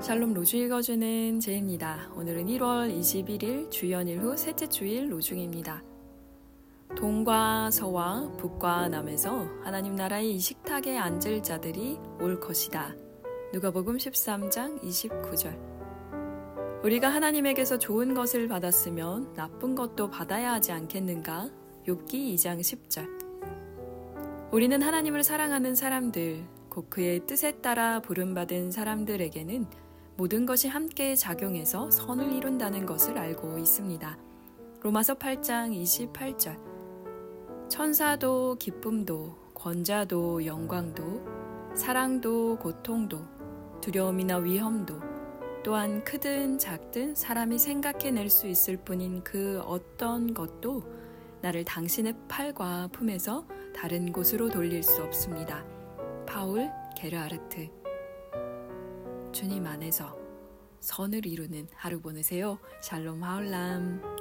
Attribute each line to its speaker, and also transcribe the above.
Speaker 1: 샬롬 로주 읽어주는 제입니다. 오늘은 1월 21일 주연일 후 셋째 주일 로중입니다. 동과 서와 북과 남에서 하나님 나라의 이 식탁에 앉을 자들이 올 것이다. 누가복음 13장 29절. 우리가 하나님에게서 좋은 것을 받았으면 나쁜 것도 받아야 하지 않겠는가? 욥기 2장 10절. 우리는 하나님을 사랑하는 사람들, 곧 그의 뜻에 따라 부름받은 사람들에게는 모든 것이 함께 작용해서 선을 이룬다는 것을 알고 있습니다. 로마서 8장 28절. 천사도 기쁨도 권자도 영광도 사랑도 고통도 두려움이나 위험도 또한 크든 작든 사람이 생각해낼 수 있을 뿐인 그 어떤 것도 나를 당신의 팔과 품에서 다른 곳으로 돌릴 수 없습니다. 파울 게르하르트 주님 안에서 선을 이루는 하루 보내세요. 샬롬 하울람